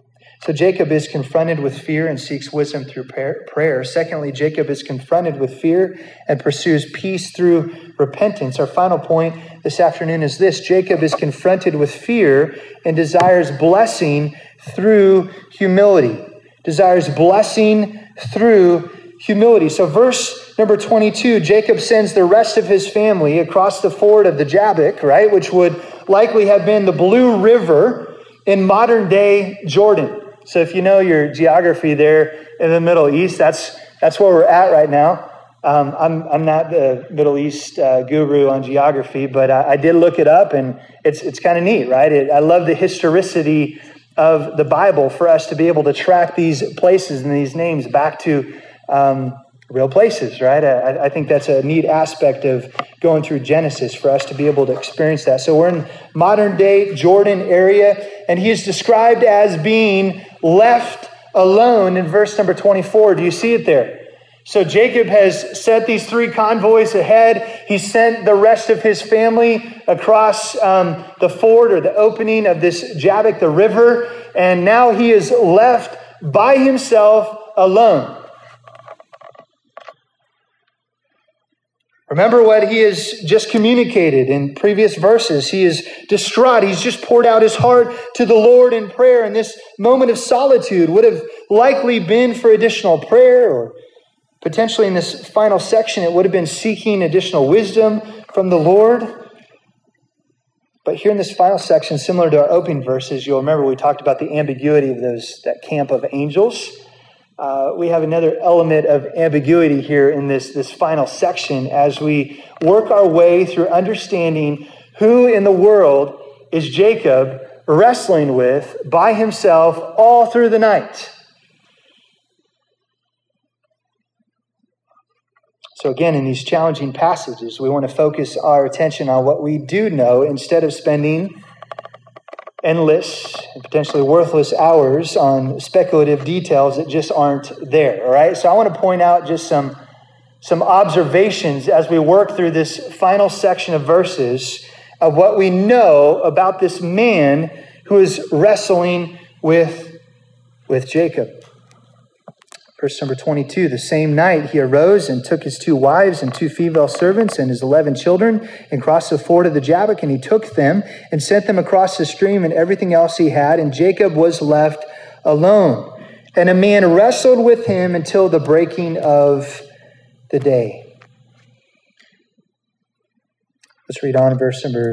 So Jacob is confronted with fear and seeks wisdom through prayer. Secondly, Jacob is confronted with fear and pursues peace through repentance. Our final point this afternoon is this Jacob is confronted with fear and desires blessing through humility. Desires blessing through humility. So, verse number 22 Jacob sends the rest of his family across the ford of the Jabbok, right, which would likely have been the Blue River in modern day Jordan. So if you know your geography there in the Middle East, that's that's where we're at right now. Um, I'm I'm not the Middle East uh, guru on geography, but I, I, did look it up, and it's it's kind of neat, right? It, I love the historicity of the Bible for us to be able to track these places and these names back to um, real places, right? I, I, think that's a neat aspect of going through Genesis for us to be able to experience that. So we're in modern day Jordan area, and he is described as being left alone in verse number 24. Do you see it there? So Jacob has set these three convoys ahead. He sent the rest of his family across um, the ford or the opening of this Jabbok, the river, and now he is left by himself alone. Remember what he has just communicated in previous verses. He is distraught. He's just poured out his heart to the Lord in prayer. And this moment of solitude would have likely been for additional prayer, or potentially in this final section, it would have been seeking additional wisdom from the Lord. But here in this final section, similar to our opening verses, you'll remember we talked about the ambiguity of those that camp of angels uh, we have another element of ambiguity here in this, this final section as we work our way through understanding who in the world is Jacob wrestling with by himself all through the night. So, again, in these challenging passages, we want to focus our attention on what we do know instead of spending endless and potentially worthless hours on speculative details that just aren't there. All right. So I want to point out just some some observations as we work through this final section of verses of what we know about this man who is wrestling with with Jacob. Verse number 22 The same night he arose and took his two wives and two female servants and his 11 children and crossed the ford of the Jabbok, and he took them and sent them across the stream and everything else he had, and Jacob was left alone. And a man wrestled with him until the breaking of the day. Let's read on verse number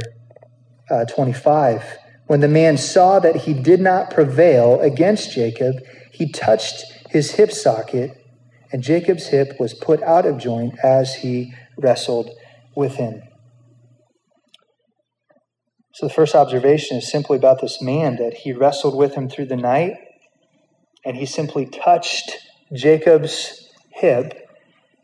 uh, 25. When the man saw that he did not prevail against Jacob, he touched his hip socket, and Jacob's hip was put out of joint as he wrestled with him. So the first observation is simply about this man that he wrestled with him through the night, and he simply touched Jacob's hip,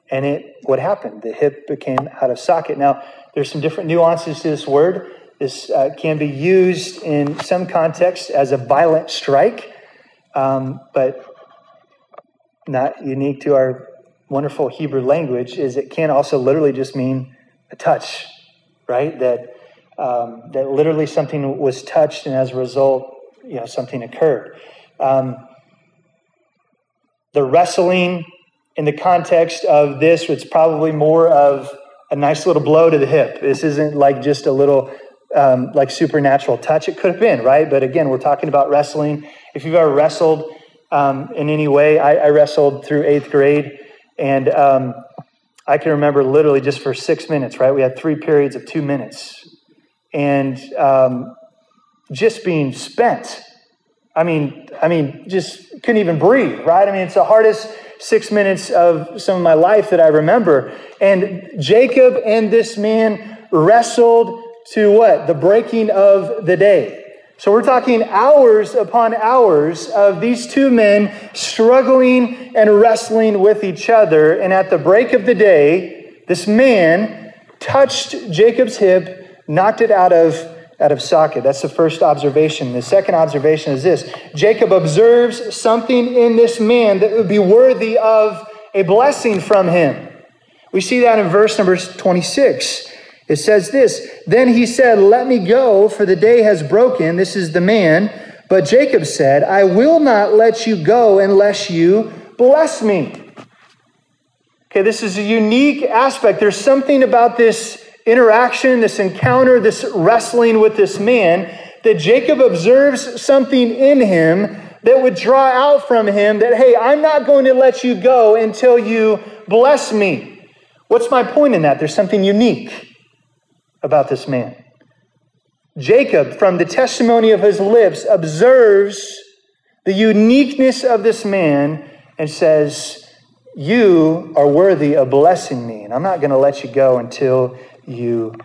and it what happened? The hip became out of socket. Now, there's some different nuances to this word. This uh, can be used in some context as a violent strike, um, but not unique to our wonderful Hebrew language is it can also literally just mean a touch, right? That um, that literally something was touched, and as a result, you know, something occurred. Um, the wrestling in the context of this, it's probably more of a nice little blow to the hip. This isn't like just a little um, like supernatural touch. It could have been, right? But again, we're talking about wrestling. If you've ever wrestled um, in any way. I, I, wrestled through eighth grade, and um, I can remember literally just for six minutes, right? We had three periods of two minutes, and um, just being spent. I mean, I mean, just couldn't even breathe, right? I mean, it's the hardest six minutes of some of my life that I remember. And Jacob and this man wrestled to what? The breaking of the day. So we're talking hours upon hours of these two men struggling and wrestling with each other. And at the break of the day, this man touched Jacob's hip, knocked it out of, out of socket. That's the first observation. The second observation is this Jacob observes something in this man that would be worthy of a blessing from him. We see that in verse number 26. It says this Then he said, Let me go, for the day has broken. This is the man. But Jacob said, I will not let you go unless you bless me. Okay, this is a unique aspect. There's something about this interaction, this encounter, this wrestling with this man that Jacob observes something in him that would draw out from him that, hey, I'm not going to let you go until you bless me. What's my point in that? There's something unique about this man. Jacob, from the testimony of his lips, observes the uniqueness of this man and says, You are worthy of blessing me, and I'm not going to let you go until you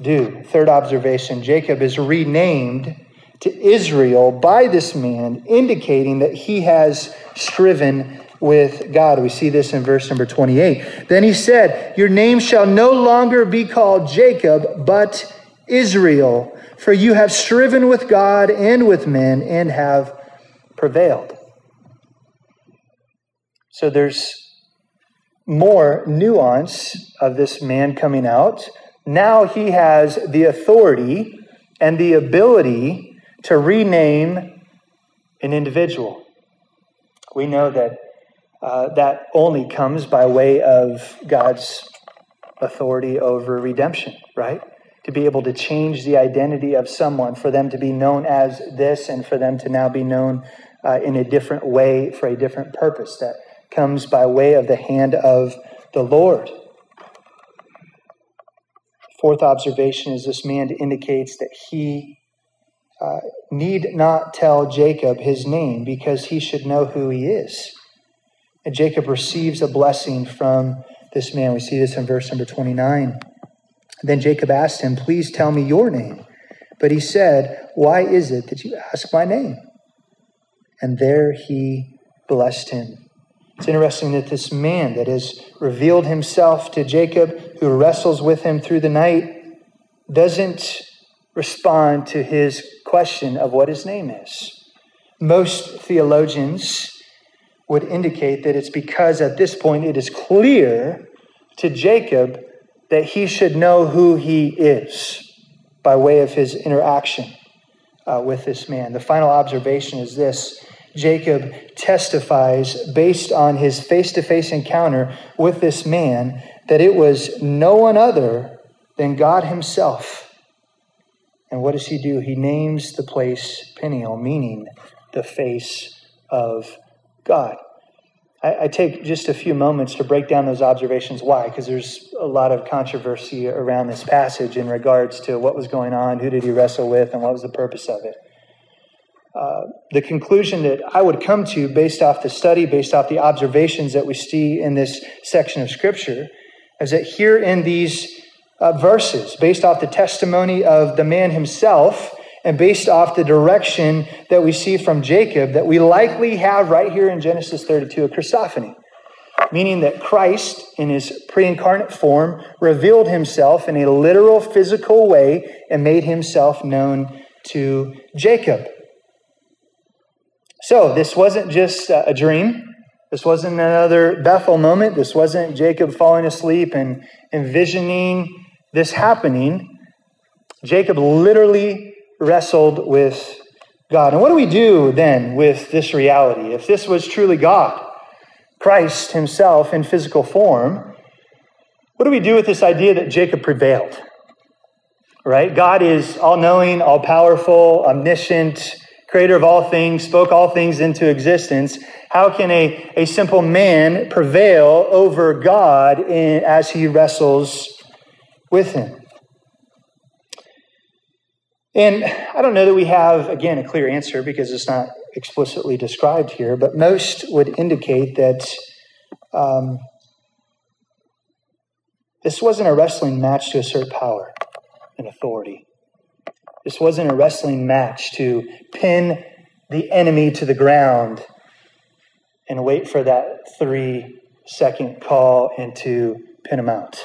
do. Third observation Jacob is renamed to Israel by this man, indicating that he has striven with God. We see this in verse number 28. Then he said, Your name shall no longer be called Jacob, but Israel, for you have striven with God and with men and have prevailed. So there's more nuance of this man coming out. Now he has the authority and the ability to rename an individual. We know that uh, that only comes by way of God's authority over redemption, right? To be able to change the identity of someone, for them to be known as this, and for them to now be known uh, in a different way for a different purpose that comes by way of the hand of the Lord. Fourth observation is this man indicates that he uh, need not tell Jacob his name because he should know who he is. And Jacob receives a blessing from this man. We see this in verse number 29. Then Jacob asked him, Please tell me your name. But he said, Why is it that you ask my name? And there he blessed him. It's interesting that this man that has revealed himself to Jacob, who wrestles with him through the night, doesn't respond to his question of what his name is. Most theologians would indicate that it's because at this point it is clear to Jacob that he should know who he is by way of his interaction uh, with this man. The final observation is this Jacob testifies based on his face to face encounter with this man that it was no one other than God himself. And what does he do? He names the place Peniel, meaning the face of God. I, I, take just a few moments to break down those observations. Why? Because there's a lot of controversy around this passage in regards to what was going on, who did he wrestle with, and what was the purpose of it. Uh, the conclusion that I would come to based off the study, based off the observations that we see in this section of Scripture, is that here in these uh, verses, based off the testimony of the man himself, and based off the direction that we see from Jacob, that we likely have right here in Genesis 32 a Christophany, meaning that Christ, in his pre incarnate form, revealed himself in a literal physical way and made himself known to Jacob. So, this wasn't just uh, a dream. This wasn't another Bethel moment. This wasn't Jacob falling asleep and envisioning this happening. Jacob literally wrestled with God. And what do we do then with this reality? If this was truly God, Christ himself in physical form, what do we do with this idea that Jacob prevailed? Right? God is all knowing, all powerful, omniscient, creator of all things, spoke all things into existence. How can a, a simple man prevail over God in, as he wrestles with him? And I don't know that we have, again, a clear answer because it's not explicitly described here, but most would indicate that um, this wasn't a wrestling match to assert power and authority. This wasn't a wrestling match to pin the enemy to the ground and wait for that three second call and to pin him out.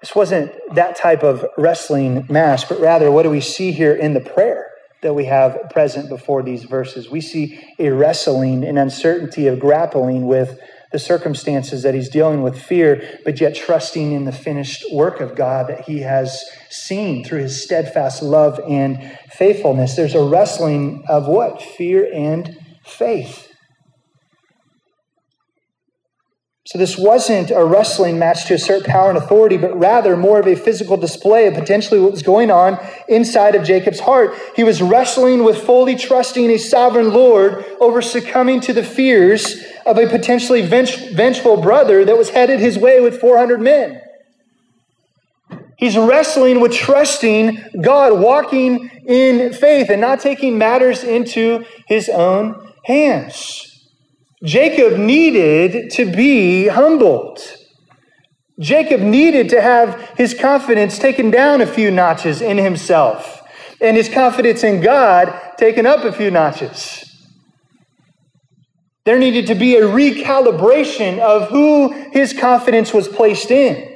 This wasn't that type of wrestling match, but rather, what do we see here in the prayer that we have present before these verses? We see a wrestling, an uncertainty of grappling with the circumstances that he's dealing with fear, but yet trusting in the finished work of God that he has seen through his steadfast love and faithfulness. There's a wrestling of what? Fear and faith. So, this wasn't a wrestling match to assert power and authority, but rather more of a physical display of potentially what was going on inside of Jacob's heart. He was wrestling with fully trusting a sovereign Lord over succumbing to the fears of a potentially vengeful brother that was headed his way with 400 men. He's wrestling with trusting God, walking in faith, and not taking matters into his own hands. Jacob needed to be humbled. Jacob needed to have his confidence taken down a few notches in himself and his confidence in God taken up a few notches. There needed to be a recalibration of who his confidence was placed in.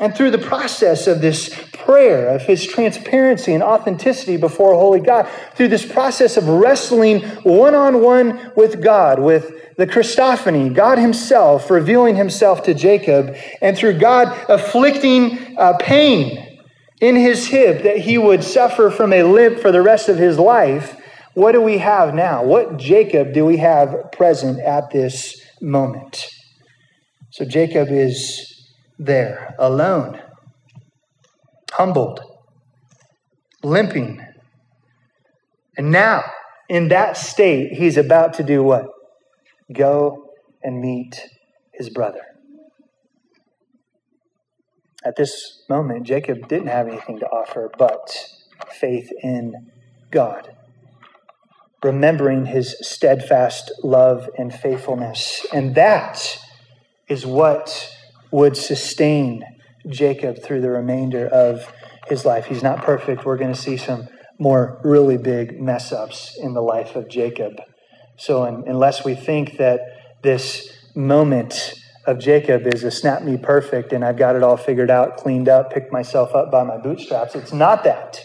And through the process of this prayer, of his transparency and authenticity before holy God, through this process of wrestling one on one with God, with the Christophany, God himself revealing himself to Jacob, and through God afflicting uh, pain in his hip that he would suffer from a limp for the rest of his life, what do we have now? What Jacob do we have present at this moment? So Jacob is there, alone, humbled, limping. And now, in that state, he's about to do what? Go and meet his brother. At this moment, Jacob didn't have anything to offer but faith in God, remembering his steadfast love and faithfulness. And that is what would sustain Jacob through the remainder of his life. He's not perfect. We're going to see some more really big mess ups in the life of Jacob. So, unless we think that this moment of Jacob is a snap me perfect and I've got it all figured out, cleaned up, picked myself up by my bootstraps, it's not that.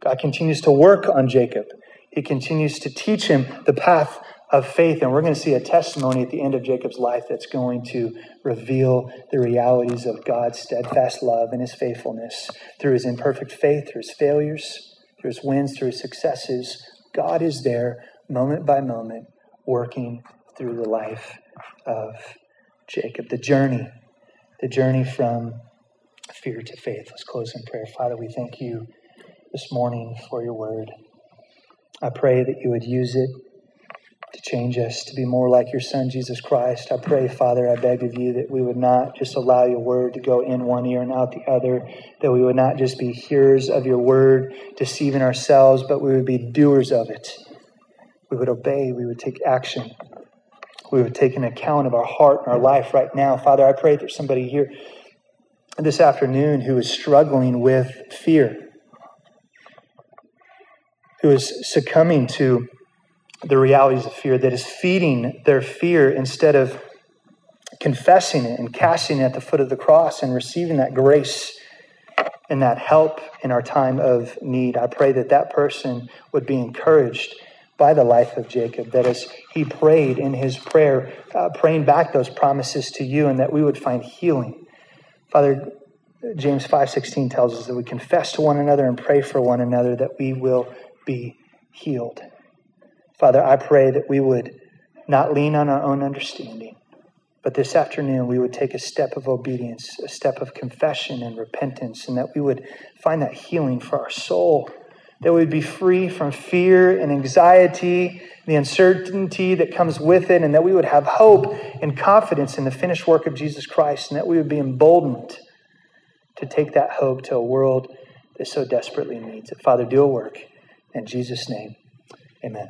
God continues to work on Jacob. He continues to teach him the path of faith. And we're going to see a testimony at the end of Jacob's life that's going to reveal the realities of God's steadfast love and his faithfulness through his imperfect faith, through his failures, through his wins, through his successes. God is there moment by moment working through the life of Jacob. The journey, the journey from fear to faith. Let's close in prayer. Father, we thank you this morning for your word. I pray that you would use it to change us to be more like your Son, Jesus Christ. I pray, Father, I beg of you that we would not just allow your word to go in one ear and out the other, that we would not just be hearers of your word, deceiving ourselves, but we would be doers of it. We would obey, we would take action. We would take an account of our heart and our life right now. Father, I pray there's somebody here this afternoon who is struggling with fear, who is succumbing to the realities of fear, that is feeding their fear instead of confessing it and casting it at the foot of the cross and receiving that grace and that help in our time of need. I pray that that person would be encouraged by the life of Jacob, that as he prayed in his prayer, uh, praying back those promises to you, and that we would find healing. Father, James 5:16 tells us that we confess to one another and pray for one another that we will be healed. Father, I pray that we would not lean on our own understanding, but this afternoon we would take a step of obedience, a step of confession and repentance, and that we would find that healing for our soul, that we would be free from fear and anxiety, the uncertainty that comes with it, and that we would have hope and confidence in the finished work of Jesus Christ, and that we would be emboldened to take that hope to a world that so desperately needs it. Father, do a work. In Jesus' name, amen.